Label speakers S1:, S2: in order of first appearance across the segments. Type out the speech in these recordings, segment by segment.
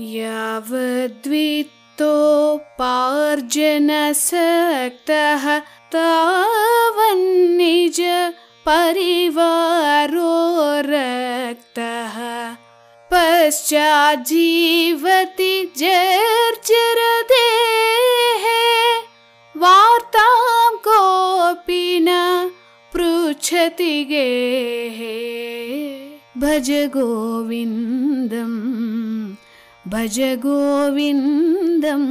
S1: यावद्वित्तोपार्जनसक्तः तावन्निज परिवारो रक्तः पश्चाज्जीवति जर्जरदेः। वार्तां कोऽपि न पृच्छति गेः। भज गोविन्दम् भज गोविन्दं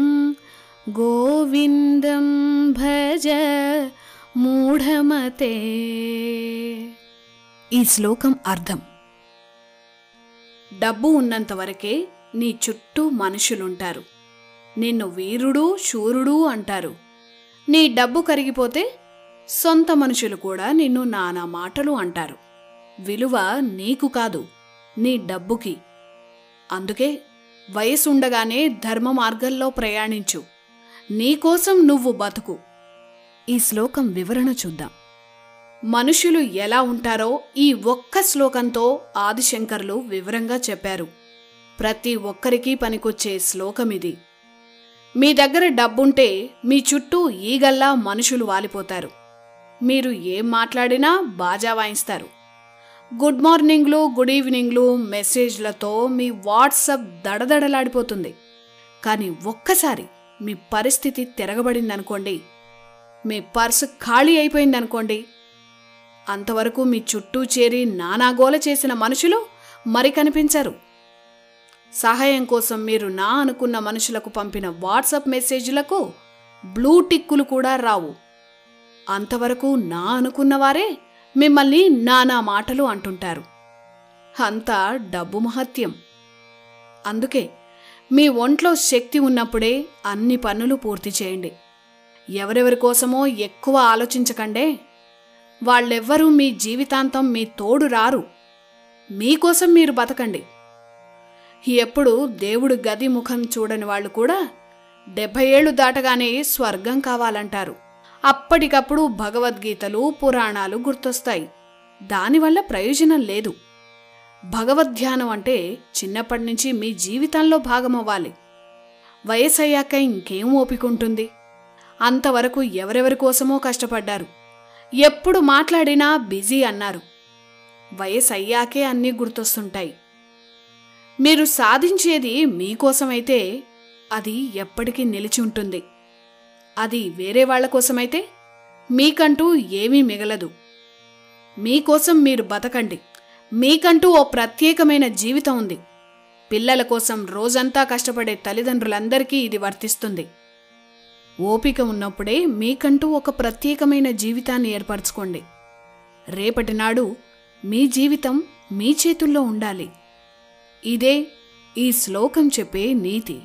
S1: गोविन्दं भज మూఢమతే ఈ శ్లోకం అర్థం డబ్బు ఉన్నంత వరకే నీ చుట్టూ మనుషులుంటారు నిన్ను వీరుడు శూరుడు అంటారు నీ డబ్బు కరిగిపోతే సొంత మనుషులు కూడా నిన్ను నానా మాటలు అంటారు విలువ నీకు కాదు నీ డబ్బుకి అందుకే వయసుండగానే ధర్మ మార్గంలో ప్రయాణించు. నీకోసం నువ్వు బతుకు. ఈ శ్లోకం వివరణ చూద్దాం. మనుషులు ఎలా ఉంటారో ఈ ఒక్క శ్లోకంతో ఆదిశంకర్లు వివరంగా చెప్పారు. ప్రతి ఒక్కరికి పనికొచ్చే శ్లోకమిది. మీ దగ్గర డబ్బుంటే మీ చుట్టూ ఈగల్లా మనుషులు వాలిపోతారు. మీరు ఏం మాట్లాడినా బాజా వాయిస్తారు. గుడ్ మార్నింగ్లు గుడ్ ఈవినింగ్లు మెసేజ్లతో మీ వాట్సప్ దడదడలాడిపోతుంది. కానీ ఒక్కసారి మీ పరిస్థితి తిరగబడిందనుకోండి మీ పర్సు ఖాళీ అయిపోయిందనుకోండి అంతవరకు మీ చుట్టూ చేరి నానాగోల చేసిన మనుషులు మరి కనిపించరు. సహాయం కోసం మీరు నా అనుకున్న మనుషులకు పంపిన వాట్సాప్ మెసేజ్లకు బ్లూ టిక్కులు కూడా రావు. అంతవరకు నా అనుకున్నవారే మిమ్మల్ని నానా మాటలు అంటుంటారు. అంతా డబ్బు మహత్యం. అందుకే మీ ఒంట్లో శక్తి ఉన్నప్పుడే అన్ని పనులు పూర్తి చేయండి. ఎవరెవరి కోసమో ఎక్కువ ఆలోచించకండే. వాళ్ళెవ్వరూ మీ జీవితాంతం మీ తోడు రారు. మీకోసం మీరు బతకండి. ఎప్పుడు దేవుడు గది ముఖం చూడని వాళ్ళు కూడా డెబ్భై ఏళ్ళు దాటగానే స్వర్గం కావాలంటారు. అప్పటికప్పుడు భగవద్గీతలు పురాణాలు గుర్తొస్తాయి. దానివల్ల ప్రయోజనం లేదు. భగవద్ధ్యానం అంటే చిన్నప్పటి నుంచి మీ జీవితంలో భాగమవ్వాలి. వయసయ్యాక ఇంకేం ఓపికంటుంది? అంతవరకు ఎవరెవరి కోసమో కష్టపడ్డారు. ఎప్పుడు మాట్లాడినా బిజీ అన్నారు. వయసయ్యాకే అన్నీ గుర్తొస్తుంటాయి. మీరు సాధించేది మీకోసమైతే అది ఎప్పటికీ నిలిచి ఉంటుంది. అది వేరే వాళ్ళ కోసమైతే? మీకంటూ ఏమీ మిగలదు. మీకోసం మీరు బతకండి. మీకంటూ ఓ ప్రత్యేకమైన జీవితం ఉంది. పిల్లల కోసం రోజంతా కష్టపడే తల్లిదండ్రులందరికీ ఇది వర్తిస్తుంది. ఓపిక ఉన్నప్పుడే మీకంటూ ఒక ప్రత్యేకమైన జీవితాన్ని ఏర్పరచుకోండి. రేపటి నాడు మీ జీవితం మీ చేతుల్లో ఉండాలి. ఇదే ఈ శ్లోకం చెప్పే నీతి.